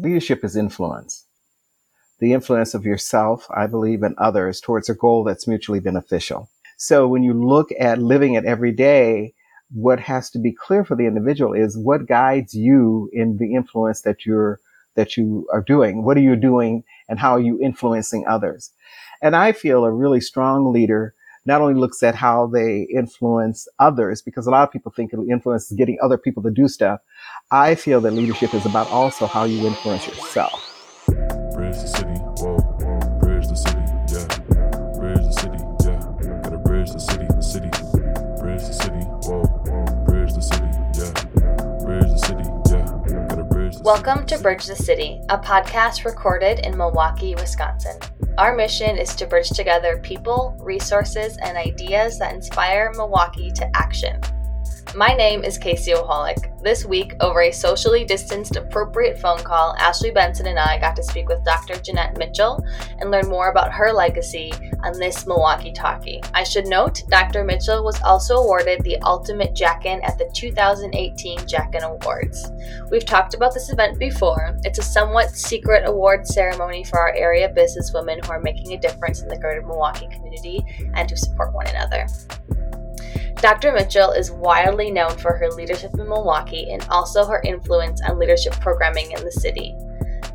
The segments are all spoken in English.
Leadership is influence. The influence of yourself, I believe, and others towards a goal that's mutually beneficial. So when you look at living it every day, what has to be clear for the individual is what guides you in the influence that you're that you are doing. What are you doing and how are you influencing others? And I feel a really strong leader not only looks at how they influence others, because a lot of people think influence is getting other people to do stuff. I feel that leadership is about also how you influence yourself. Welcome to Bridge the City, a podcast recorded in Milwaukee, Wisconsin. Our mission is to bridge together people, resources, and ideas that inspire Milwaukee to action. My name is Casey Oholick. This week, over a socially distanced, appropriate phone call, Ashley Benson and I got to speak with Dr. Jeanette Mitchell and learn more about her legacy on this Milwaukee Talkie. I should note, Dr. Mitchell was also awarded the Ultimate Jackin at the 2018 Jackin Awards. We've talked about this event before. It's a somewhat secret award ceremony for our area businesswomen who are making a difference in the greater Milwaukee community and who support one another. Dr. Mitchell is widely known for her leadership in Milwaukee and also her influence on leadership programming in the city.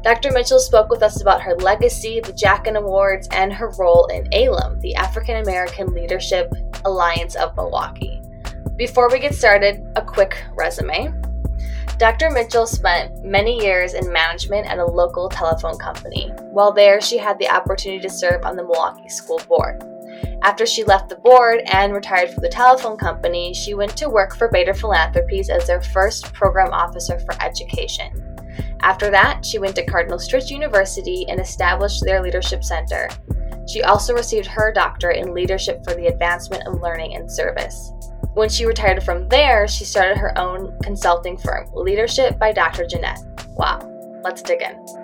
Dr. Mitchell spoke with us about her legacy, the Jackin Awards, and her role in AALAM, the African American Leadership Alliance of Milwaukee. Before we get started, a quick resume. Dr. Mitchell spent many years in management at a local telephone company. While there, she had the opportunity to serve on the Milwaukee School Board. After she left the board and retired from the telephone company, she went to work for Bader Philanthropies as their first program officer for education. After that, she went to Cardinal Stritch University and established their leadership center. She also received her doctorate in leadership for the advancement of learning and service. When she retired from there, she started her own consulting firm, Leadership by Dr. Jeanette. Wow, let's dig in.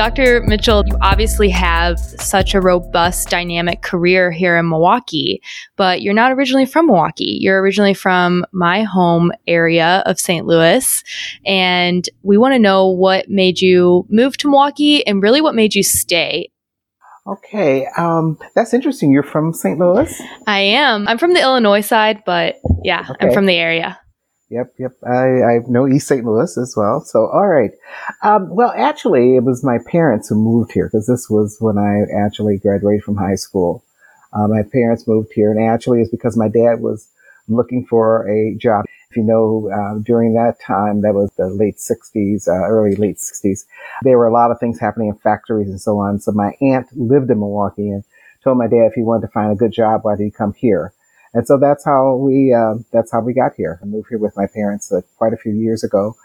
Dr. Mitchell, you obviously have such a robust, dynamic career here in Milwaukee, but you're not originally from Milwaukee. You're originally from my home area of St. Louis. And we want to know what made you move to Milwaukee and really what made you stay. Okay, um, that's interesting. You're from St. Louis? I am. I'm from the Illinois side, but yeah, okay. I'm from the area. Yep, yep. I, I know East St. Louis as well. So, all right. Um, well, actually, it was my parents who moved here because this was when I actually graduated from high school. Uh, my parents moved here, and actually, it's because my dad was looking for a job. If you know, uh, during that time, that was the late 60s, uh, early late 60s, there were a lot of things happening in factories and so on. So my aunt lived in Milwaukee and told my dad if he wanted to find a good job, why did he come here? And so that's how we, uh, that's how we got here. I moved here with my parents uh, quite a few years ago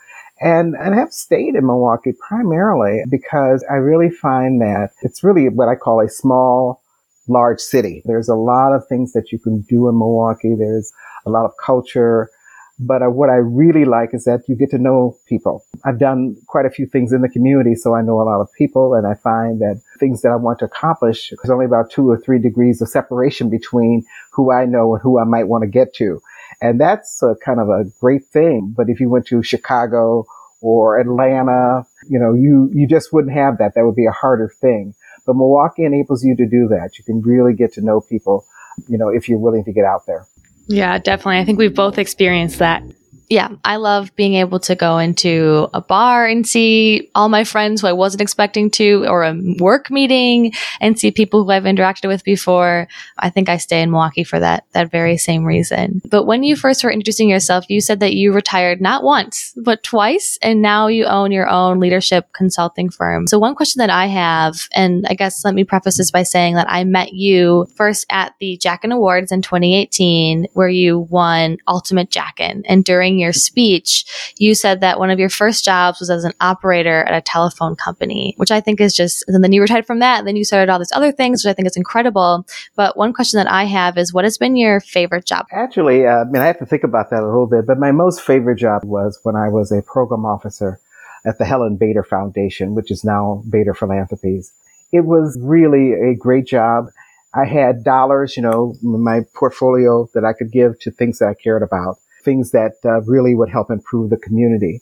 and, and have stayed in Milwaukee primarily because I really find that it's really what I call a small, large city. There's a lot of things that you can do in Milwaukee. There's a lot of culture. But uh, what I really like is that you get to know people. I've done quite a few things in the community, so I know a lot of people, and I find that things that I want to accomplish, there's only about two or three degrees of separation between who I know and who I might want to get to. And that's a kind of a great thing. But if you went to Chicago or Atlanta, you know, you, you just wouldn't have that. That would be a harder thing. But Milwaukee enables you to do that. You can really get to know people, you know, if you're willing to get out there. Yeah, definitely. I think we've both experienced that yeah, I love being able to go into a bar and see all my friends who I wasn't expecting to, or a work meeting and see people who I've interacted with before. I think I stay in Milwaukee for that that very same reason. But when you first were introducing yourself, you said that you retired not once but twice, and now you own your own leadership consulting firm. So one question that I have, and I guess let me preface this by saying that I met you first at the Jackin Awards in 2018, where you won Ultimate Jackin, and during during your speech, you said that one of your first jobs was as an operator at a telephone company, which I think is just, and then you retired from that. And then you started all these other things, which I think is incredible. But one question that I have is what has been your favorite job? Actually, uh, I mean, I have to think about that a little bit, but my most favorite job was when I was a program officer at the Helen Bader Foundation, which is now Bader Philanthropies. it was really a great job. I had dollars, you know, my portfolio that I could give to things that I cared about, things that uh, really would help improve the community.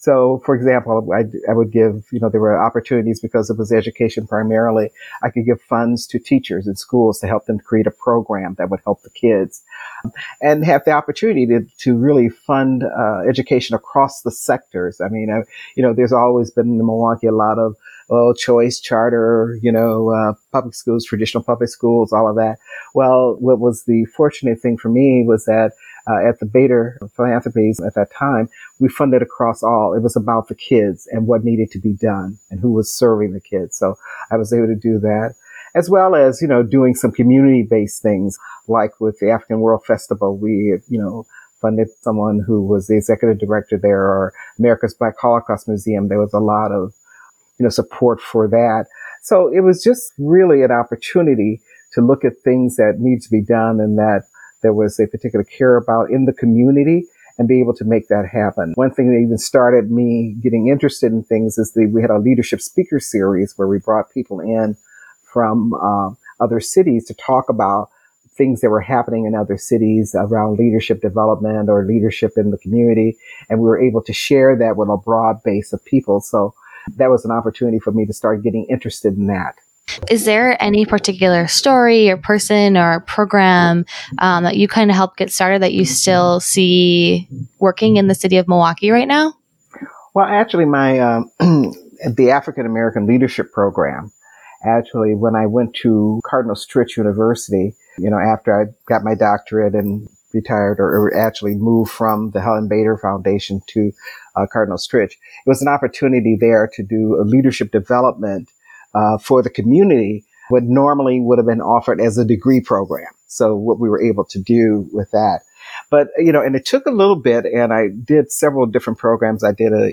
So, for example, I, I, would give, you know, there were opportunities because it was education primarily. I could give funds to teachers in schools to help them create a program that would help the kids and have the opportunity to, to really fund uh, education across the sectors. I mean, I, you know, there's always been in Milwaukee a lot of oh, choice, charter, you know, uh, public schools, traditional public schools, all of that. Well, what was the fortunate thing for me was that uh, at the Bader Philanthropies at that time, we funded across all. It was about the kids and what needed to be done and who was serving the kids. So I was able to do that as well as, you know, doing some community based things like with the African World Festival. We, you know, funded someone who was the executive director there or America's Black Holocaust Museum. There was a lot of, you know, support for that. So it was just really an opportunity to look at things that need to be done and that there was a particular care about in the community and be able to make that happen. One thing that even started me getting interested in things is that we had a leadership speaker series where we brought people in from uh, other cities to talk about things that were happening in other cities around leadership development or leadership in the community. And we were able to share that with a broad base of people. So that was an opportunity for me to start getting interested in that. Is there any particular story or person or program um, that you kind of helped get started that you still see working in the city of Milwaukee right now? Well, actually, my um, the African American Leadership Program. Actually, when I went to Cardinal Stritch University, you know, after I got my doctorate and retired or, or actually moved from the Helen Bader Foundation to uh, Cardinal Stritch, it was an opportunity there to do a leadership development uh, for the community what normally would have been offered as a degree program. So what we were able to do with that. But, you know, and it took a little bit and I did several different programs. I did a,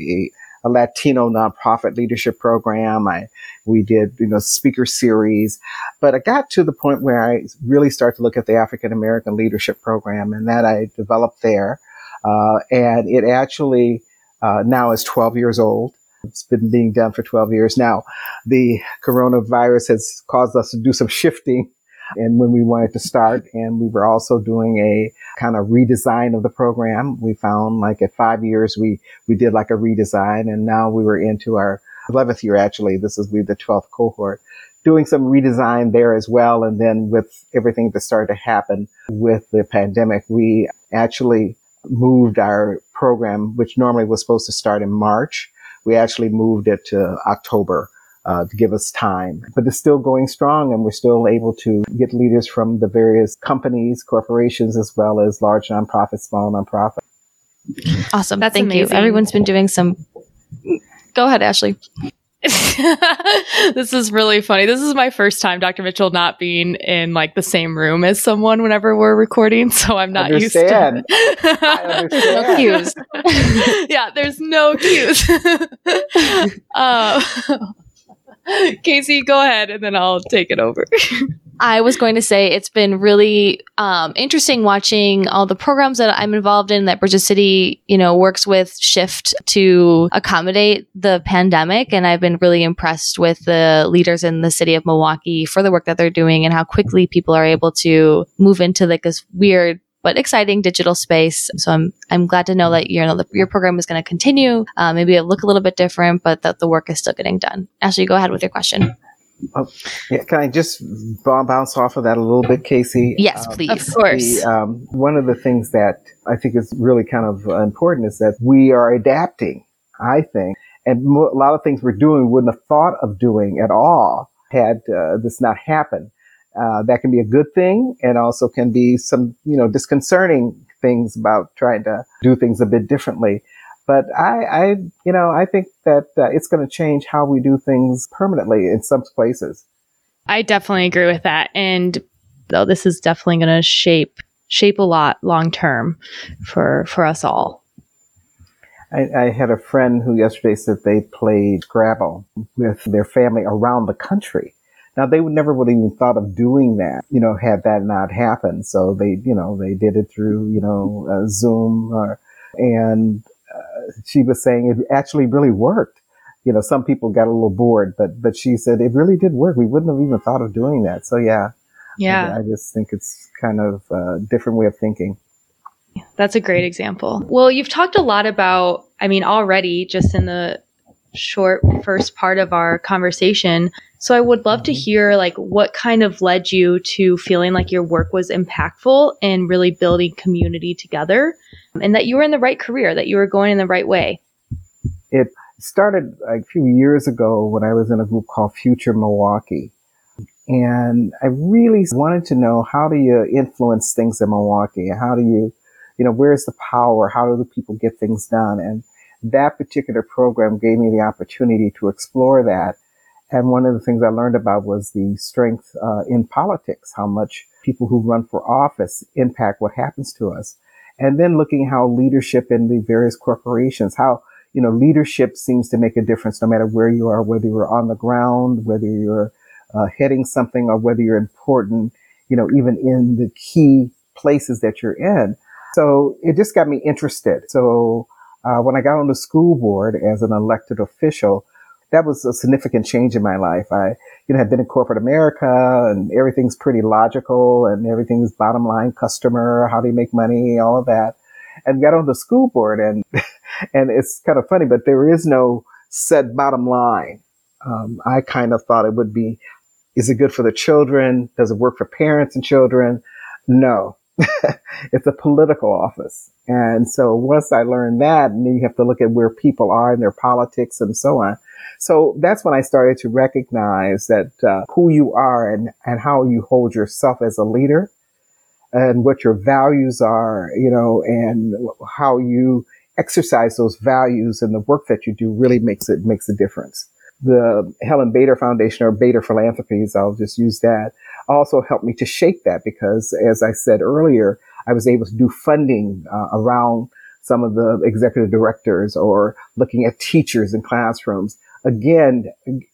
a, Latino nonprofit leadership program. I, we did, you know, speaker series, but I got to the point where I really started to look at the African American leadership program and that I developed there. Uh, and it actually, uh, now is 12 years old. It's been being done for 12 years. Now. The coronavirus has caused us to do some shifting and when we wanted to start and we were also doing a kind of redesign of the program. We found like at five years we we did like a redesign and now we were into our 11th year actually. This is we the 12th cohort. Doing some redesign there as well and then with everything that started to happen with the pandemic we actually moved our program which normally was supposed to start in march we actually moved it to October. Uh, to give us time, but it's still going strong and we're still able to get leaders from the various companies, corporations, as well as large nonprofits, small nonprofits. Awesome. That's Thank amazing. you. Everyone's been doing some. Go ahead, Ashley. this is really funny. This is my first time, Dr. Mitchell, not being in like the same room as someone whenever we're recording, so I'm not understand. used to. no cues. yeah, there's no cues. uh, Casey, go ahead, and then I'll take it over. I was going to say it's been really um, interesting watching all the programs that I'm involved in that Bridges City, you know, works with shift to accommodate the pandemic. And I've been really impressed with the leaders in the city of Milwaukee for the work that they're doing and how quickly people are able to move into like this weird but exciting digital space. So I'm I'm glad to know that you know your program is going to continue. Uh, maybe it look a little bit different, but that the work is still getting done. Ashley, go ahead with your question. Oh, yeah, can I just bounce off of that a little bit, Casey? Yes, um, please. Of course. The, um, one of the things that I think is really kind of uh, important is that we are adapting, I think. And mo- a lot of things we're doing wouldn't have thought of doing at all had uh, this not happened. Uh, that can be a good thing and also can be some, you know, disconcerting things about trying to do things a bit differently. But I, I you know, I think that uh, it's going to change how we do things permanently in some places. I definitely agree with that. And though this is definitely going to shape shape a lot long term for for us all. I, I, had a friend who yesterday said they played Scrabble with their family around the country. Now they would never would have even thought of doing that, you know, had that not happened. So they, you know, they did it through, you know, uh, Zoom or, and she was saying it actually really worked. you know, some people got a little bored, but, but she said it really did work. We wouldn't have even thought of doing that. So yeah. Yeah. I, I just think it's kind of a different way of thinking. That's a great example. Well, you've talked a lot about, I mean, already just in the short first part of our conversation. So I would love to mm-hmm. hear like what kind of led you to feeling like your work was impactful and really building community together and that you were in the right career, that you were going in the right way. It started a few years ago when I was in a group called Future Milwaukee. And I really wanted to know how do you influence things in Milwaukee? How do you, you know, where's the power? How do the people get things done? And that particular program gave me the opportunity to explore that. And one of the things I learned about was the strength uh, in politics, how much people who run for office impact what happens to us. And then looking how leadership in the various corporations, how you know, leadership seems to make a difference no matter where you are, whether you're on the ground, whether you're uh, heading something or whether you're important, you know, even in the key places that you're in. So it just got me interested. So uh, when I got on the school board as an elected official, that was a significant change in my life. I, you know, had been in corporate America and everything's pretty logical and everything's bottom line customer. How do you make money? All of that and got on the school board and, and it's kind of funny, but there is no set bottom line. Um, I kind of thought it would be, is it good for the children? Does it work for parents and children? No, it's a political office. And so once I learned that, and then you have to look at where people are and their politics and so on. So that's when I started to recognize that uh, who you are and, and how you hold yourself as a leader and what your values are, you know, and how you exercise those values and the work that you do really makes it makes a difference. The Helen Bader Foundation or Bader Philanthropies, I'll just use that, also helped me to shape that because as I said earlier, I was able to do funding uh, around some of the executive directors or looking at teachers in classrooms. Again,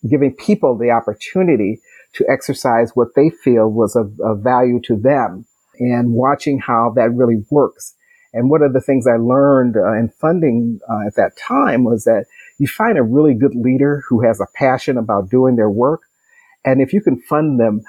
giving people the opportunity to exercise what they feel was of, of value to them and watching how that really works. And one of the things I learned uh, in funding uh, at that time was that you find a really good leader who has a passion about doing their work. And if you can fund them,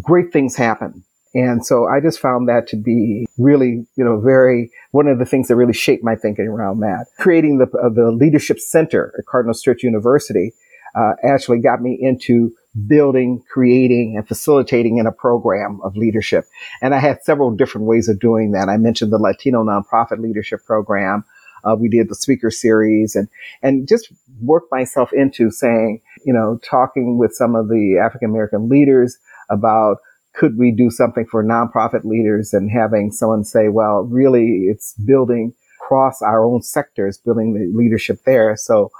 great things happen. And so I just found that to be really, you know, very, one of the things that really shaped my thinking around that. Creating the, uh, the leadership center at Cardinal Stritch University, uh, actually got me into building, creating, and facilitating in a program of leadership. And I had several different ways of doing that. I mentioned the Latino nonprofit leadership program. Uh, we did the speaker series and, and just worked myself into saying, you know, talking with some of the African American leaders about could we do something for nonprofit leaders and having someone say, well, really it's building across our own sectors, building the leadership there. So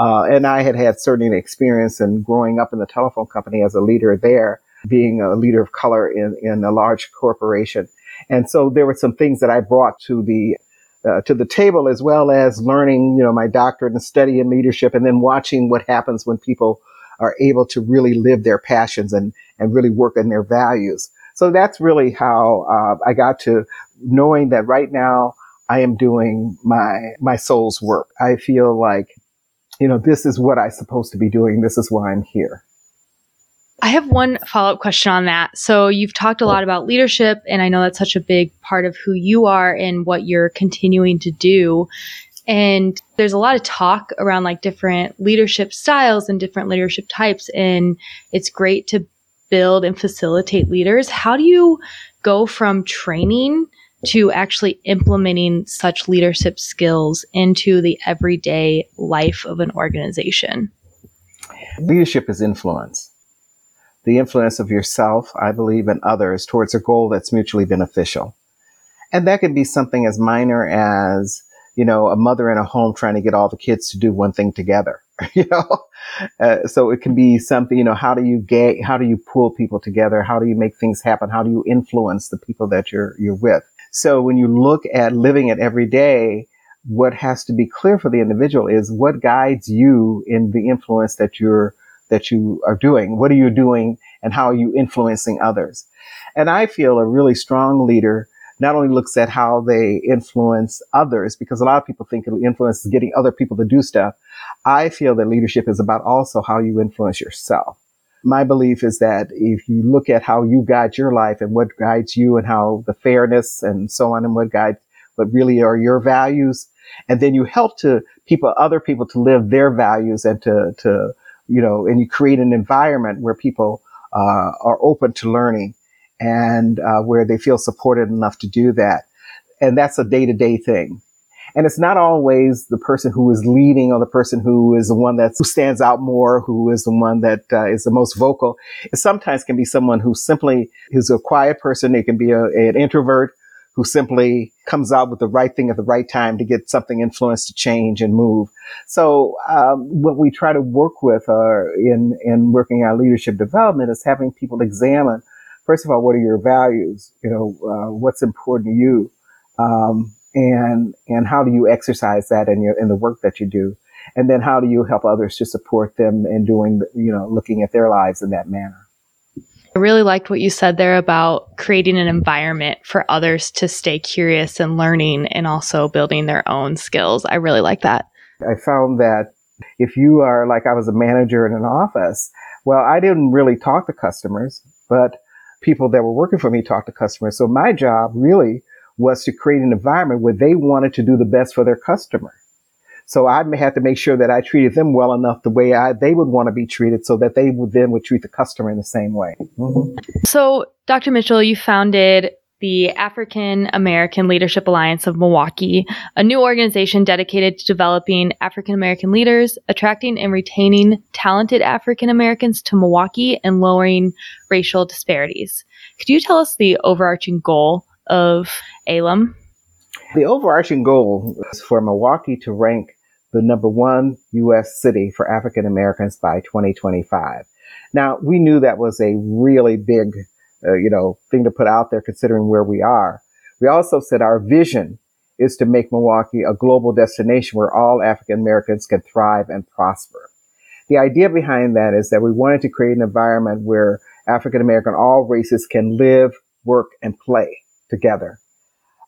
uh, and I had had certain experience in growing up in the telephone company as a leader there, being a leader of color in, in a large corporation. And so there were some things that I brought to the uh, to the table as well as learning, you know, my doctorate and study in leadership and then watching what happens when people are able to really live their passions and, and really work in their values. So that's really how uh, I got to knowing that right now I am doing my, my soul's work. I feel like you know, this is what I'm supposed to be doing. This is why I'm here. I have one follow up question on that. So, you've talked a lot about leadership, and I know that's such a big part of who you are and what you're continuing to do. And there's a lot of talk around like different leadership styles and different leadership types. And it's great to build and facilitate leaders. How do you go from training to actually implementing such leadership skills into the everyday life of an organization? Leadership is influence. The influence of yourself, I believe, and others towards a goal that's mutually beneficial. And that could be something as minor as, you know, a mother in a home trying to get all the kids to do one thing together, you know? Uh, so it can be something, you know, how do you get, how do you pull people together? How do you make things happen? How do you influence the people that you're, you're with? So when you look at living it every day, what has to be clear for the individual is what guides you in the influence that you're that you are doing. What are you doing and how are you influencing others? And I feel a really strong leader not only looks at how they influence others, because a lot of people think influence is getting other people to do stuff. I feel that leadership is about also how you influence yourself. My belief is that if you look at how you guide your life and what guides you and how the fairness and so on and what guides what really are your values, and then you help to people, other people to live their values and to, to, you know, and you create an environment where people, uh, are open to learning and, uh, where they feel supported enough to do that. And that's a day to day thing. And it's not always the person who is leading or the person who is the one that stands out more, who is the one that uh, is the most vocal. It sometimes can be someone who simply is a quiet person. It can be a, an introvert who simply comes out with the right thing at the right time to get something influenced to change and move. So um, what we try to work with uh, in in working on leadership development is having people examine first of all what are your values, you know, uh, what's important to you, um, and and how do you exercise that in your in the work that you do, and then how do you help others to support them in doing you know looking at their lives in that manner. I really liked what you said there about creating an environment for others to stay curious and learning and also building their own skills. I really like that. I found that if you are like I was a manager in an office, well, I didn't really talk to customers, but people that were working for me talked to customers. So my job really was to create an environment where they wanted to do the best for their customer. So I had to make sure that I treated them well enough the way I, they would want to be treated so that they would then would treat the customer in the same way. Mm-hmm. So Dr. Mitchell, you founded the African American Leadership Alliance of Milwaukee, a new organization dedicated to developing African American leaders, attracting and retaining talented African Americans to Milwaukee, and lowering racial disparities. Could you tell us the overarching goal of AALAM? The overarching goal is for Milwaukee to rank the number one U.S. city for African Americans by 2025. Now, we knew that was a really big, uh, you know, thing to put out there considering where we are. We also said our vision is to make Milwaukee a global destination where all African Americans can thrive and prosper. The idea behind that is that we wanted to create an environment where African American, all races can live, work, and play together.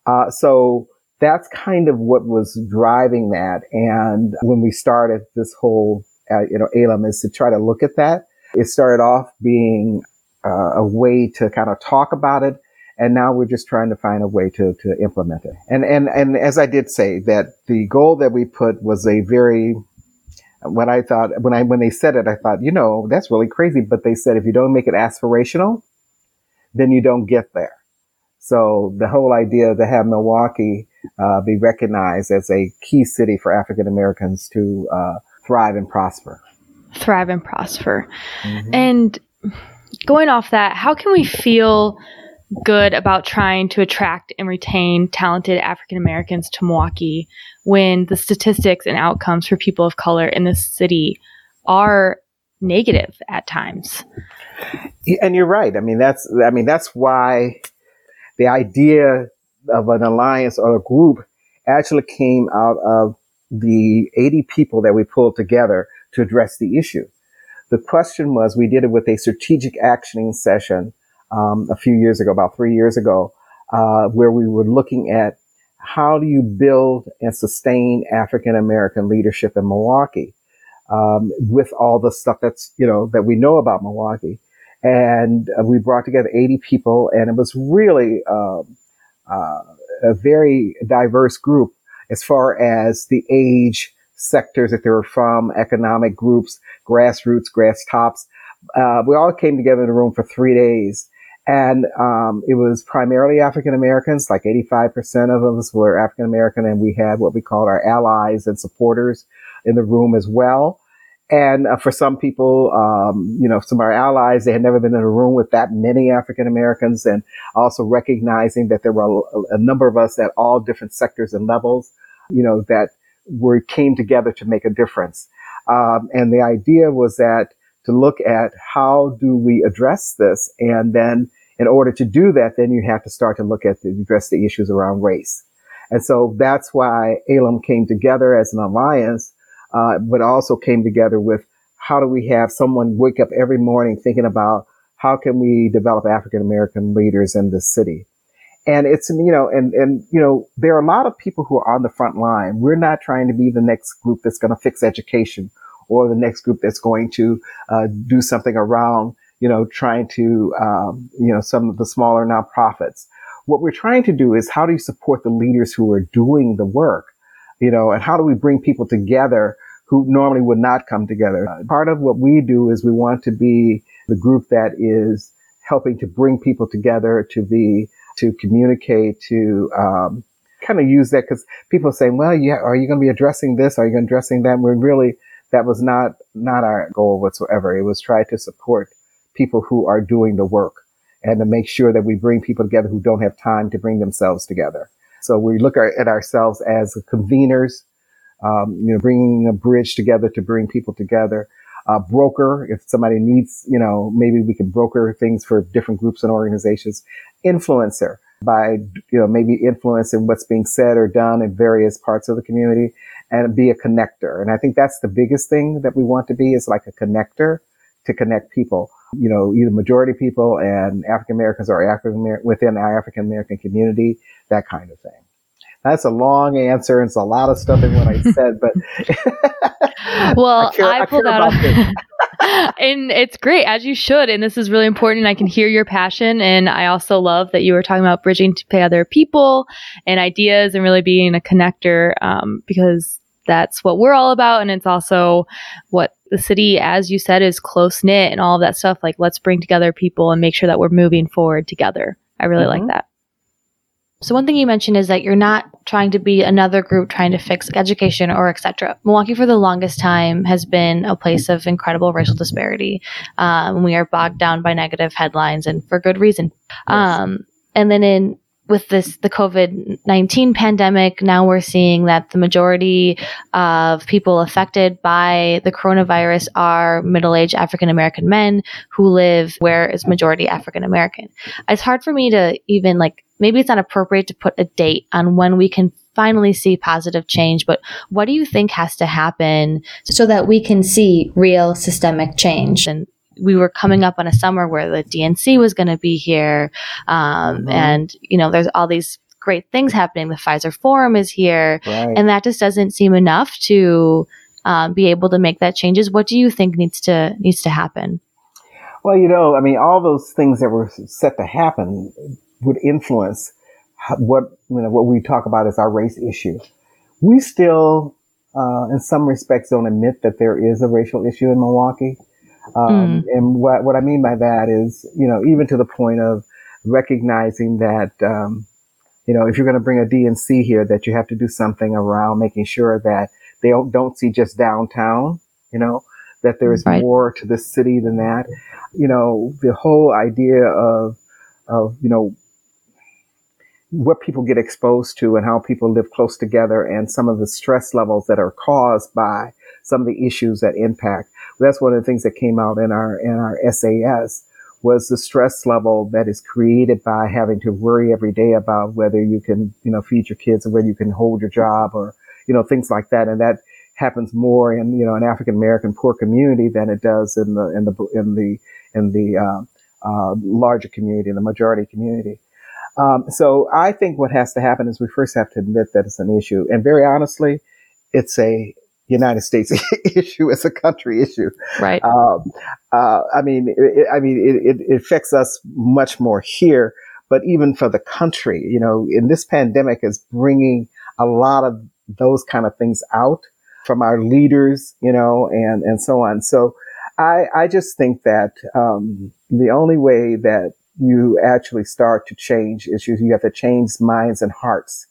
Uh, so that's kind of what was driving that. And when we started this whole, uh, you know, AALAM is to try to look at that. It started off being uh, a way to kind of talk about it. And now we're just trying to find a way to, to implement it. And, and, and as I did say that the goal that we put was a very, what I thought, when I, when they said it, I thought, you know, that's really crazy. But they said, if you don't make it aspirational, then you don't get there. So the whole idea to have Milwaukee uh, be recognized as a key city for African Americans to uh, thrive and prosper. Thrive and prosper. Mm-hmm. And going off that, how can we feel good about trying to attract and retain talented African Americans to Milwaukee when the statistics and outcomes for people of color in this city are negative at times? And you're right. I mean, that's I mean that's why the idea of an alliance or a group actually came out of the 80 people that we pulled together to address the issue. The question was, we did it with a strategic actioning session um, a few years ago, about three years ago, uh, where we were looking at how do you build and sustain African American leadership in Milwaukee um, with all the stuff that's you know that we know about Milwaukee, and uh, we brought together 80 people, and it was really um, a very diverse group as far as the age, sectors that they were from, economic groups, grassroots, grass tops. Uh, we all came together in a room for three days. And um, it was primarily African Americans, like 85% of us were African American, and we had what we called our allies and supporters in the room as well. And uh, for some people, um, you know, some of our allies, they had never been in a room with that many African Americans and also recognizing that there were a, a, number of us at all different sectors and levels, you know, that were came together to make a difference. Um, and the idea was that to look at how do we address this? And then in order to do that, then you have to start to look at the, address the issues around race. And so that's why AALAM came together as an alliance uh, but also came together with how do we have someone wake up every morning thinking about how can we develop African American leaders in this city? And it's, you know, and, and, you know, there are a lot of people who are on the front line. We're not trying to be the next group that's going to fix education or the next group that's going to uh, do something around, you know, trying to, um, you know, some of the smaller nonprofits. What we're trying to do is how do you support the leaders who are doing the work, you know, and how do we bring people together who normally would not come together? Uh, part of what we do is we want to be the group that is helping to bring people together to be to communicate, to um, kind of use that because people say, well, yeah, are you going to be addressing this? Are you going to addressing that? We're really, that was not, not our goal whatsoever. It was try to support people who are doing the work and to make sure that we bring people together who don't have time to bring themselves together. So we look at ourselves as conveners, um, you know, bringing a bridge together to bring people together. A broker, if somebody needs, you know, maybe we can broker things for different groups and organizations influencer by, you know, maybe influencing what's being said or done in various parts of the community and be a connector. And I think that's the biggest thing that we want to be is like a connector to connect people, you know, either majority people and African Americans or African within our African American community, that kind of thing. That's a long answer. And it's a lot of stuff in what I said, but well, I, care, I, I pulled out. and it's great as you should. And this is really important. I can hear your passion. And I also love that you were talking about bridging to pay other people and ideas and really being a connector um, because that's what we're all about. And it's also what the city, as you said, is close knit and all of that stuff. Like, let's bring together people and make sure that we're moving forward together. I really mm-hmm. like that. So one thing you mentioned is that you're not trying to be another group trying to fix education or etc. Milwaukee for the longest time has been a place of incredible racial disparity. Um, we are bogged down by negative headlines and for good reason. Yes. Um, and then in with this the COVID nineteen pandemic, now we're seeing that the majority of people affected by the coronavirus are middle aged African American men who live where is majority African American. It's hard for me to even like maybe it's not appropriate to put a date on when we can finally see positive change, but what do you think has to happen so that we can see real systemic change? And we were coming up on a summer where the DNC was going to be here. Um, mm-hmm. And, you know, there's all these great things happening. The Fiserv Forum is here. Right. And that just doesn't seem enough to um, be able to make that changes. What do you think needs to needs to happen? Well, you know, I mean, all those things that were set to happen would influence what you know what we talk about as our race issue. We still, uh, in some respects, don't admit that there is a racial issue in Milwaukee. Um, mm. And what what I mean by that is, you know, even to the point of recognizing that, um, you know, if you're going to bring a DNC here, that you have to do something around making sure that they don't, don't see just downtown, you know, that there is right. more to the city than that. You know, the whole idea of, of, you know, what people get exposed to and how people live close together and some of the stress levels that are caused by some of the issues that impact. That's one of the things that came out in our, in our SAS was the stress level that is created by having to worry every day about whether you can, you know, feed your kids or whether you can hold your job or, you know, things like that. And that happens more in, you know, an African American poor community than it does in the, in the, in the, in the, uh, uh, larger community, in the majority community. Um, so I think what has to happen is we first have to admit that it's an issue. And very honestly, it's a United States issue. It's a country issue. Right. Um, uh, I mean, it, I mean, it, it, affects us much more here, but even for the country, you know, in this pandemic is bringing a lot of those kind of things out from our leaders, you know, and, and so on. So I, I just think that, um, the only way that you actually start to change issues. You have to change minds and hearts.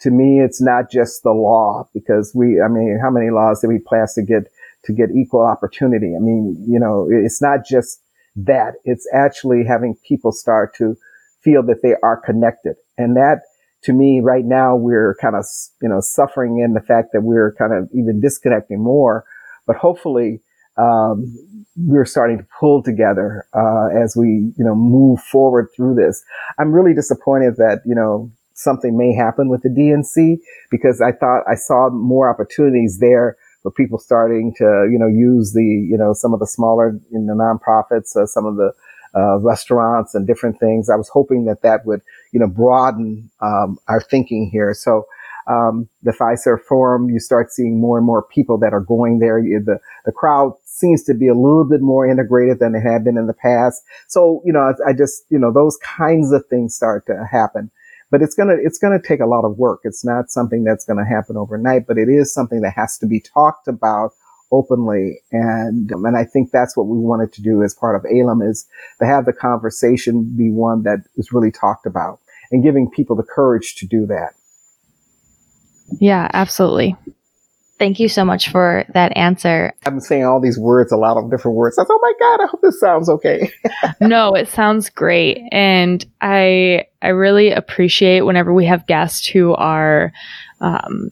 To me, it's not just the law because we, I mean, how many laws did we pass to get, to get equal opportunity? I mean, you know, it's not just that. It's actually having people start to feel that they are connected. And that to me right now, we're kind of, you know, suffering in the fact that we're kind of even disconnecting more, but hopefully, um, we're starting to pull together uh, as we you know move forward through this. I'm really disappointed that you know something may happen with the DNC because I thought I saw more opportunities there for people starting to, you know, use the, you know, some of the smaller, you know, nonprofits, uh, some of the uh, restaurants and different things. I was hoping that that would, you know, broaden um, our thinking here. So um, the Fiserv Forum, you start seeing more and more people that are going there. The the crowd seems to be a little bit more integrated than it had been in the past. So you know, I, I just you know those kinds of things start to happen. But it's gonna it's gonna take a lot of work. It's not something that's gonna happen overnight, but it is something that has to be talked about openly. And, um, and I think that's what we wanted to do as part of AALAM is to have the conversation be one that is really talked about and giving people the courage to do that. Yeah, absolutely. Thank you so much for that answer. I'm saying all these words, a lot of different words. I thought, oh my God, I hope this sounds okay. no, it sounds great. And I, I really appreciate whenever we have guests who are, um,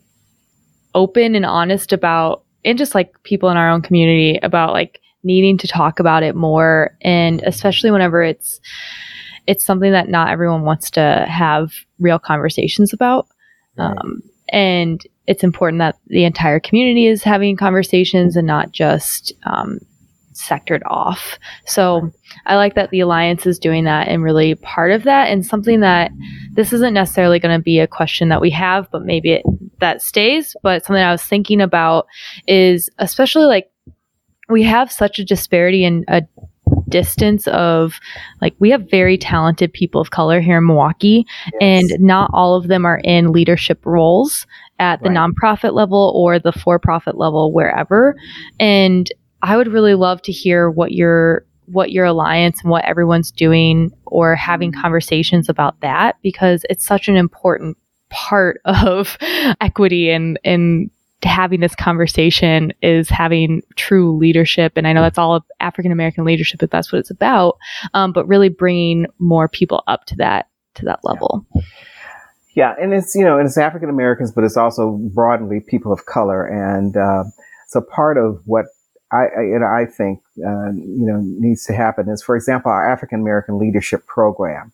open and honest about and just like people in our own community about like needing to talk about it more and especially whenever it's it's something that not everyone wants to have real conversations about right. um, and it's important that the entire community is having conversations and not just um, sectored off. So I like that the Alliance is doing that and really part of that and something that this isn't necessarily going to be a question that we have, but maybe it, that stays. But something I was thinking about is especially like we have such a disparity in a distance of like we have very talented people of color here in Milwaukee yes. and not all of them are in leadership roles at the right. nonprofit level or the for-profit level wherever and I would really love to hear what your what your alliance and what everyone's doing or having mm-hmm. conversations about that because it's such an important part of equity and and having this conversation is having true leadership and i know that's all african american leadership if that's what it's about um, but really bringing more people up to that to that level yeah. yeah and it's you know and it's african americans but it's also broadly people of color and uh, so part of what I, I, and I think, uh, you know, needs to happen is, for example, our African American Leadership Program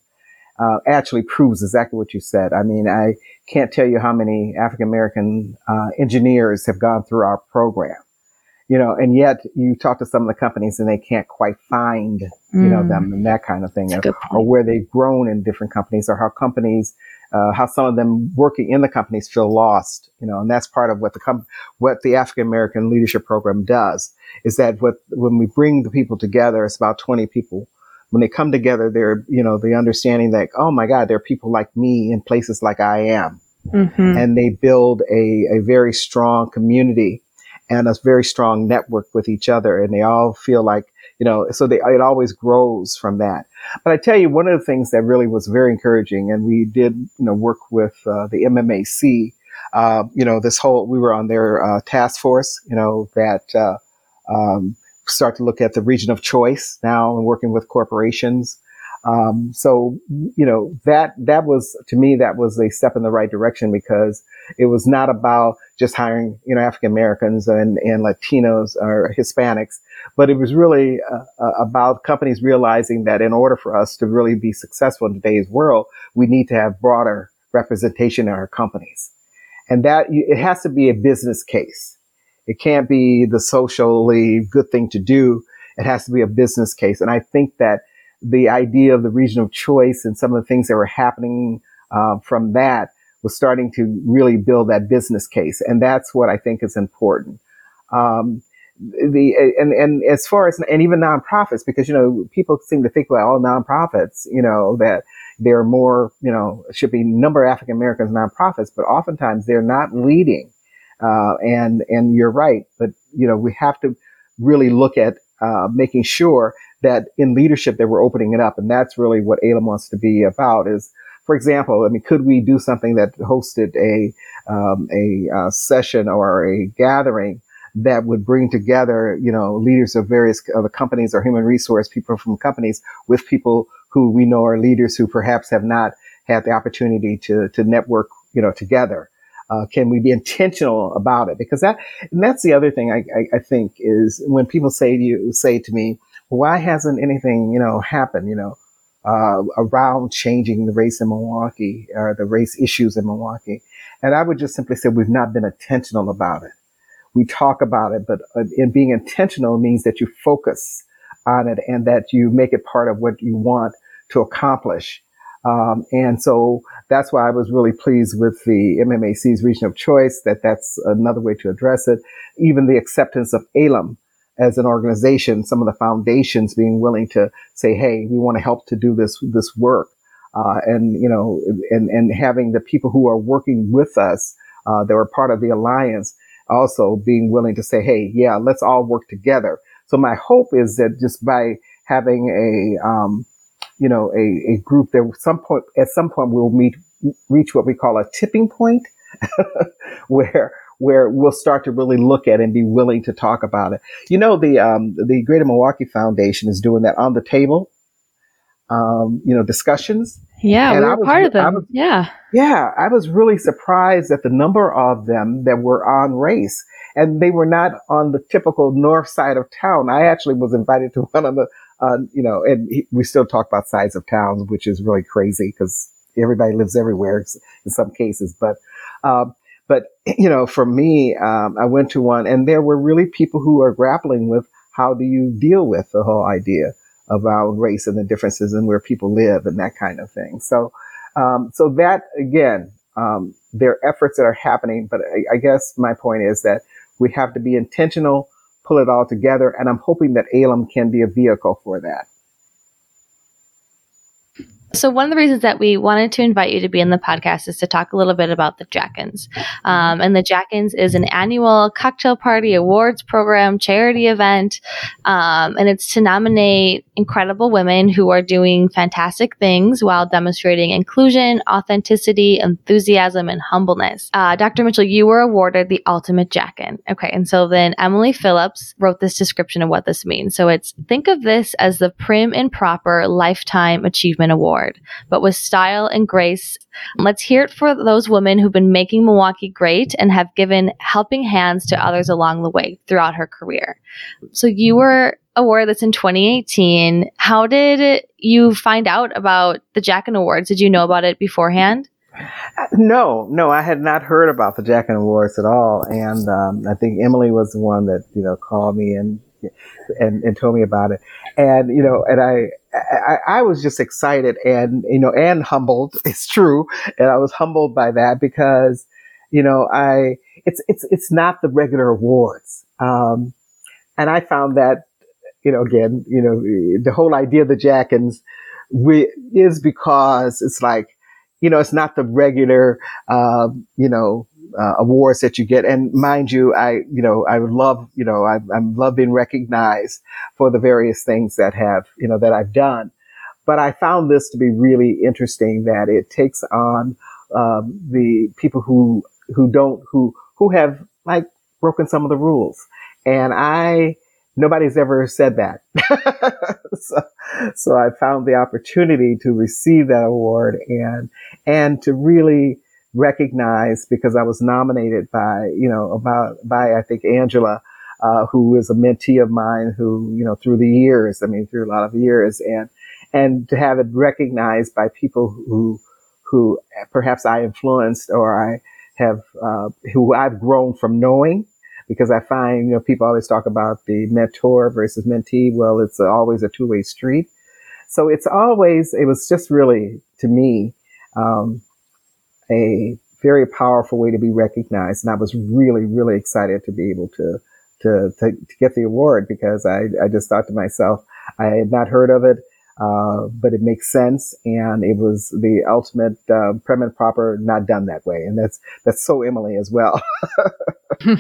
uh, actually proves exactly what you said. I mean, I can't tell you how many African American uh, engineers have gone through our program, you know, and yet you talk to some of the companies and they can't quite find, you mm. know, them and that kind of thing, or, or, where they've grown in different companies, or how companies uh, how some of them working in the companies feel lost, you know, and that's part of what the com- what the African American Leadership Program does is that what when we bring the people together, it's about 20 people. When they come together, they're, you know, the understanding that, oh my God, there are people like me in places like I am. Mm-hmm. And they build a, a very strong community and a very strong network with each other. And they all feel like, you know, so they, it always grows from that. But I tell you, one of the things that really was very encouraging, and we did, you know, work with uh, the MMAC. Uh, you know, this whole we were on their uh, task force. You know that uh, um, start to look at the region of choice now and working with corporations. Um, so you know that that was to me that was a step in the right direction because it was not about just hiring you know African Americans and, and Latinos or Hispanics but it was really uh, uh, about companies realizing that in order for us to really be successful in today's world, we need to have broader representation in our companies. And that it has to be a business case. It can't be the socially good thing to do. It has to be a business case. And I think that the idea of the region of choice and some of the things that were happening uh, from that was starting to really build that business case. And that's what I think is important. Um, the and and as far as and even nonprofits because you know people seem to think about all nonprofits you know that there are more you know should be number of African Americans nonprofits but oftentimes they're not leading uh, and and you're right but you know we have to really look at uh, making sure that in leadership that we're opening it up and that's really what AALAM wants to be about is for example, I mean, could we do something that hosted a um, a uh, session or a gathering that would bring together, you know, leaders of various other companies or human resource people from companies with people who we know are leaders who perhaps have not had the opportunity to, to network, you know, together. Uh, can we be intentional about it? Because that, and that's the other thing I, I, I think is when people say to you, say to me, why hasn't anything, you know, happened, you know, uh, around changing the race in Milwaukee or the race issues in Milwaukee? And I would just simply say we've not been intentional about it we talk about it, but uh, in being intentional means that you focus on it and that you make it part of what you want to accomplish. Um, and so that's why I was really pleased with the MMAC's region of choice, that that's another way to address it. Even the acceptance of AALAM as an organization, some of the foundations being willing to say, Hey, we want to help to do this, this work. Uh, and, you know, and, and having the people who are working with us, uh, that were part of the alliance also being willing to say, Hey, yeah, let's all work together. So my hope is that just by having a, um, you know, a, a group that some point, at some point we'll meet, reach what we call a tipping point where, where we'll start to really look at and be willing to talk about it. You know, the, um, the Greater Milwaukee Foundation is doing that on the table, um, you know, discussions. Yeah, and we were was, part of them. Was, yeah. Yeah, I was really surprised at the number of them that were on race. And they were not on the typical north side of town. I actually was invited to one of the uh, you know, and he, we still talk about size of towns, which is really crazy because everybody lives everywhere in some cases. But, um, but you know, for me, um, I went to one, and there were really people who are grappling with how do you deal with the whole idea about race and the differences and where people live and that kind of thing. So, um, so that again, um, there are efforts that are happening, but I, I guess my point is that we have to be intentional pull it all together. And I'm hoping that AALAM can be a vehicle for that. So, one of the reasons that we wanted to invite you to be in the podcast is to talk a little bit about the Jackins. Um, and the Jackins is an annual cocktail party awards program, charity event. Um, and it's to nominate incredible women who are doing fantastic things while demonstrating inclusion, authenticity, enthusiasm, and humbleness. Uh, Dr. Mitchell, you were awarded the ultimate Jackin. Okay. And so then Emily Phillips wrote this description of what this means. So, it's think of this as the prim and proper Lifetime Achievement Award but with style and grace. Let's hear it for those women who've been making Milwaukee great and have given helping hands to others along the way throughout her career. So you were awarded this in 2018. How did you find out about the Jackin Awards? Did you know about it beforehand? No, no, I had not heard about the Jackin Awards at all, and um, I think Emily was the one that you know called me and and, and told me about it. And, you know, and I, I, I, was just excited and, you know, and humbled. It's true. And I was humbled by that because, you know, I, it's, it's, it's not the regular awards. Um, and I found that, you know, again, you know, the whole idea of the Jackins we, is because it's like, you know, it's not the regular, uh, you know, uh, awards that you get. And mind you, I, you know, I would love, you know, I, I love being recognized for the various things that have, you know, that I've done. But I found this to be really interesting that it takes on um, the people who who don't who who have like broken some of the rules, and I nobody's ever said that. so, so I found the opportunity to receive that award and and to really recognized because I was nominated by, you know, about, by, I think, Angela, uh, who is a mentee of mine who, you know, through the years, I mean, through a lot of years and, and to have it recognized by people who, who perhaps I influenced or I have, uh, who I've grown from knowing because I find, you know, people always talk about the mentor versus mentee. Well, it's always a two way street. So it's always, it was just really to me, um, a very powerful way to be recognized. And I was really, really excited to be able to, to, to, to get the award because I, I just thought to myself, I had not heard of it. Uh, but it makes sense, and it was the ultimate uh, proper, not done that way, and that's that's so Emily as well.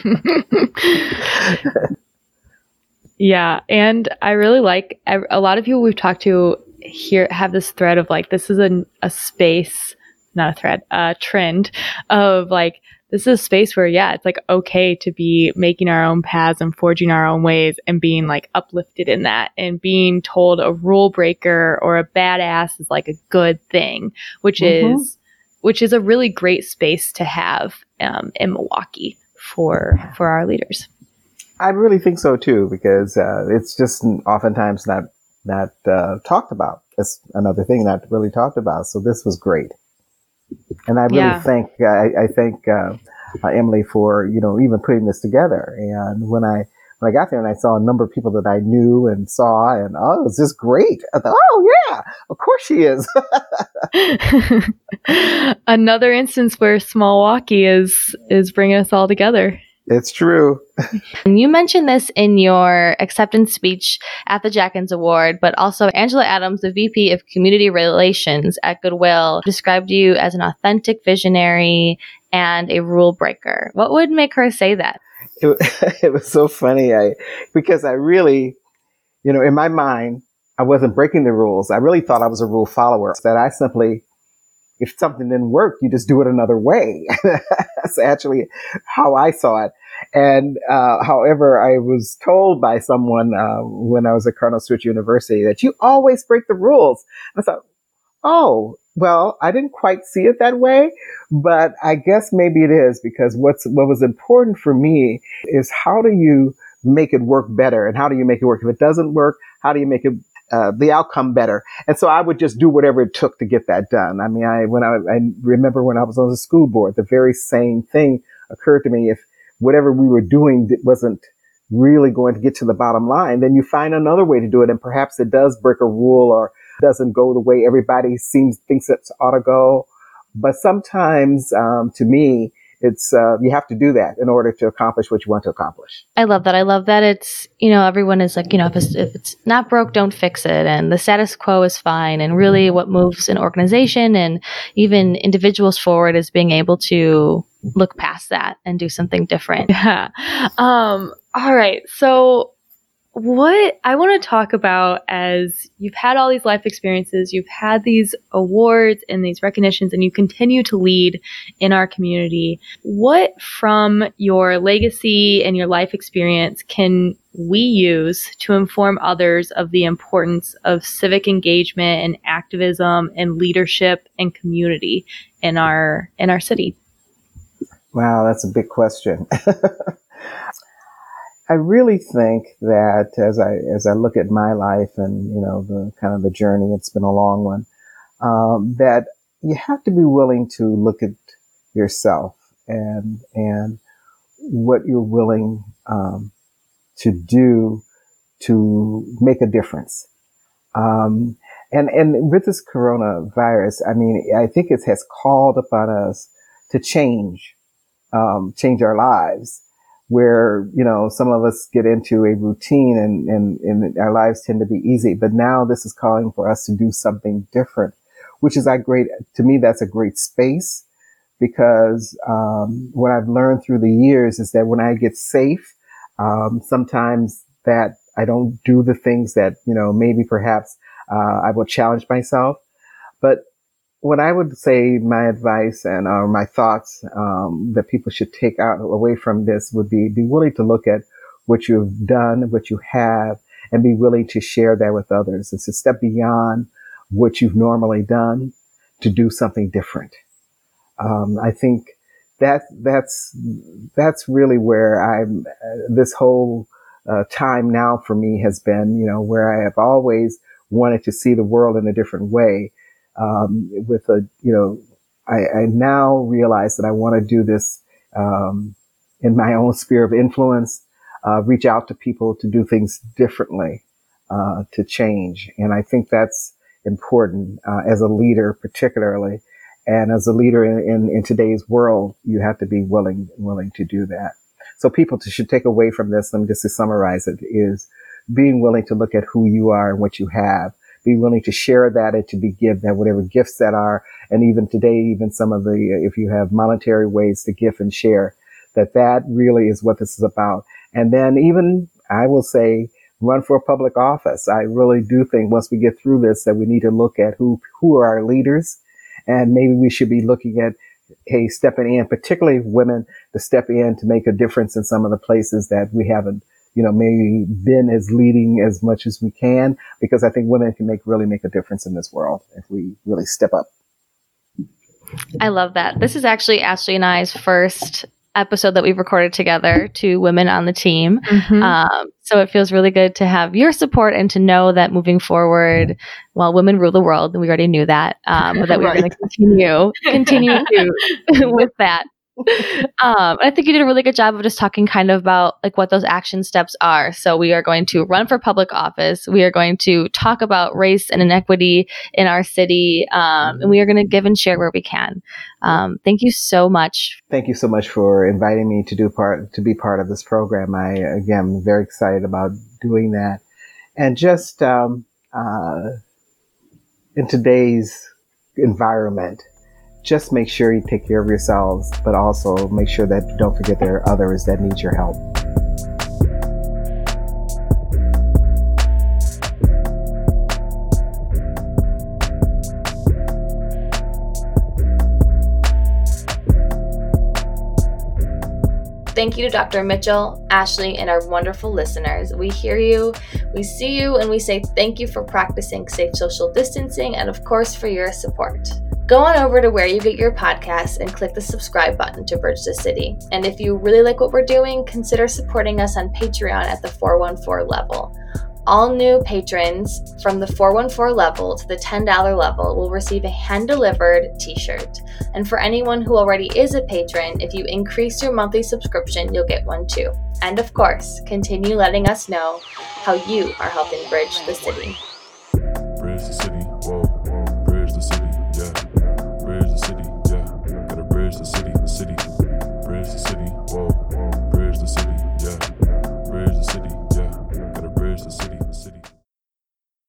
yeah, and I really like a lot of people we've talked to here have this thread of like this is a, a space not a thread, a trend of like, this is a space where, yeah, it's like okay to be making our own paths and forging our own ways and being like uplifted in that and being told a rule breaker or a badass is like a good thing, which mm-hmm. is, which is a really great space to have um, in Milwaukee for, for our leaders. I really think so too, because uh, it's just oftentimes not, not uh, talked about. It's another thing not really talked about. So this was great. And I really yeah. think, I, I think, uh, uh, Emily for you know even putting this together. And when I when I got there and I saw a number of people that I knew and saw, and oh, it was just great. I thought, oh yeah, of course she is. Another instance where Small Walkie is is bringing us all together. It's true. and you mentioned this in your acceptance speech at the Jackins Award, but also Angela Adams, the VP of Community Relations at Goodwill, described you as an authentic visionary and a rule breaker. What would make her say that? It, it was so funny. I because I really, you know, in my mind, I wasn't breaking the rules. I really thought I was a rule follower. That I simply if something didn't work, you just do it another way. That's actually how I saw it. And uh, however, I was told by someone uh, when I was at Cardinal Stritch University that you always break the rules. I thought, oh, well, I didn't quite see it that way, but I guess maybe it is because what's what was important for me is how do you make it work better, and how do you make it work? If it doesn't work, how do you make it uh, the outcome better. And so I would just do whatever it took to get that done. I mean, I, when I, I remember when I was on the school board, the very same thing occurred to me. If whatever we were doing wasn't really going to get to the bottom line, then you find another way to do it. And perhaps it does break a rule or doesn't go the way everybody seems, thinks it ought to go. But sometimes, um, to me, it's uh, you have to do that in order to accomplish what you want to accomplish. I love that. I love that it's you know everyone is like you know if it's, if it's not broke, don't fix it, and the status quo is fine. And really, what moves an organization and even individuals forward is being able to look past that and do something different. Yeah. Um, all right. So what I want to talk about as you've had all these life experiences, you've had these awards and these recognitions, and you continue to lead in our community. What from your legacy and your life experience can we use to inform others of the importance of civic engagement and activism and leadership and community in our in our city? Wow, that's a big question. I really think that as I as I look at my life and you know the kind of the journey, it's been a long one. Um, that you have to be willing to look at yourself and and what you're willing um, to do to make a difference. Um, and and with this coronavirus, I mean, I think it has called upon us to change, um, change our lives where, you know, some of us get into a routine and, and, and our lives tend to be easy. But now this is calling for us to do something different, which is a great, to me, that's a great space because, um, what I've learned through the years is that when I get safe, um, sometimes that I don't do the things that, you know, maybe perhaps, uh, I will challenge myself. But what I would say my advice and uh, my thoughts um, that people should take out away from this would be be willing to look at what you've done, what you have, and be willing to share that with others. It's a step beyond what you've normally done to do something different. Um, I think that that's that's really where I'm. Uh, this whole uh, time now for me has been, you know, where I have always wanted to see the world in a different way um, with a, you know, I, I, now realize that I want to do this um, in my own sphere of influence, uh, reach out to people to do things differently, uh, to change. And I think that's important uh, as a leader, particularly. And as a leader in, in, in, today's world, you have to be willing, willing to do that. So people to, should take away from this, and just to summarize it, is being willing to look at who you are and what you have be willing to share that and to be give that whatever gifts that are. And even today, even some of the, if you have monetary ways to give and share, that that really is what this is about. And then even I will say, run for a public office. I really do think once we get through this that we need to look at who, who are our leaders and maybe we should be looking at, hey, stepping in, particularly women to step in to make a difference in some of the places that we haven't you know, maybe been as leading as much as we can, because I think women can make really make a difference in this world if we really step up. I love that. This is actually Ashley and I's first episode that we've recorded together to women on the team. Mm-hmm. Um, so it feels really good to have your support and to know that moving forward, well, women rule the world, and we already knew that, um, but that we're right. going to continue continue to, with that um, I think you did a really good job of just talking kind of about like what those action steps are. So we are going to run for public office. We are going to talk about race and inequity in our city, um, and we are going to give and share where we can. Um, thank you so much. Thank you so much for inviting me to do part to be part of this program. I again am very excited about doing that, and just um, uh, in today's environment just make sure you take care of yourselves, but also make sure that you don't forget there are others that need your help. Thank you to Dr. Mitchell, Ashley, and our wonderful listeners. We hear you, we see you, and we say thank you for practicing safe social distancing and, of course, for your support. Go on over to where you get your podcasts and click the subscribe button to Bridge the City. And if you really like what we're doing, consider supporting us on Patreon at the 414 level. All new patrons from the 414 level to the $10 level will receive a hand delivered t shirt. And for anyone who already is a patron, if you increase your monthly subscription, you'll get one too. And of course, continue letting us know how you are helping bridge the city.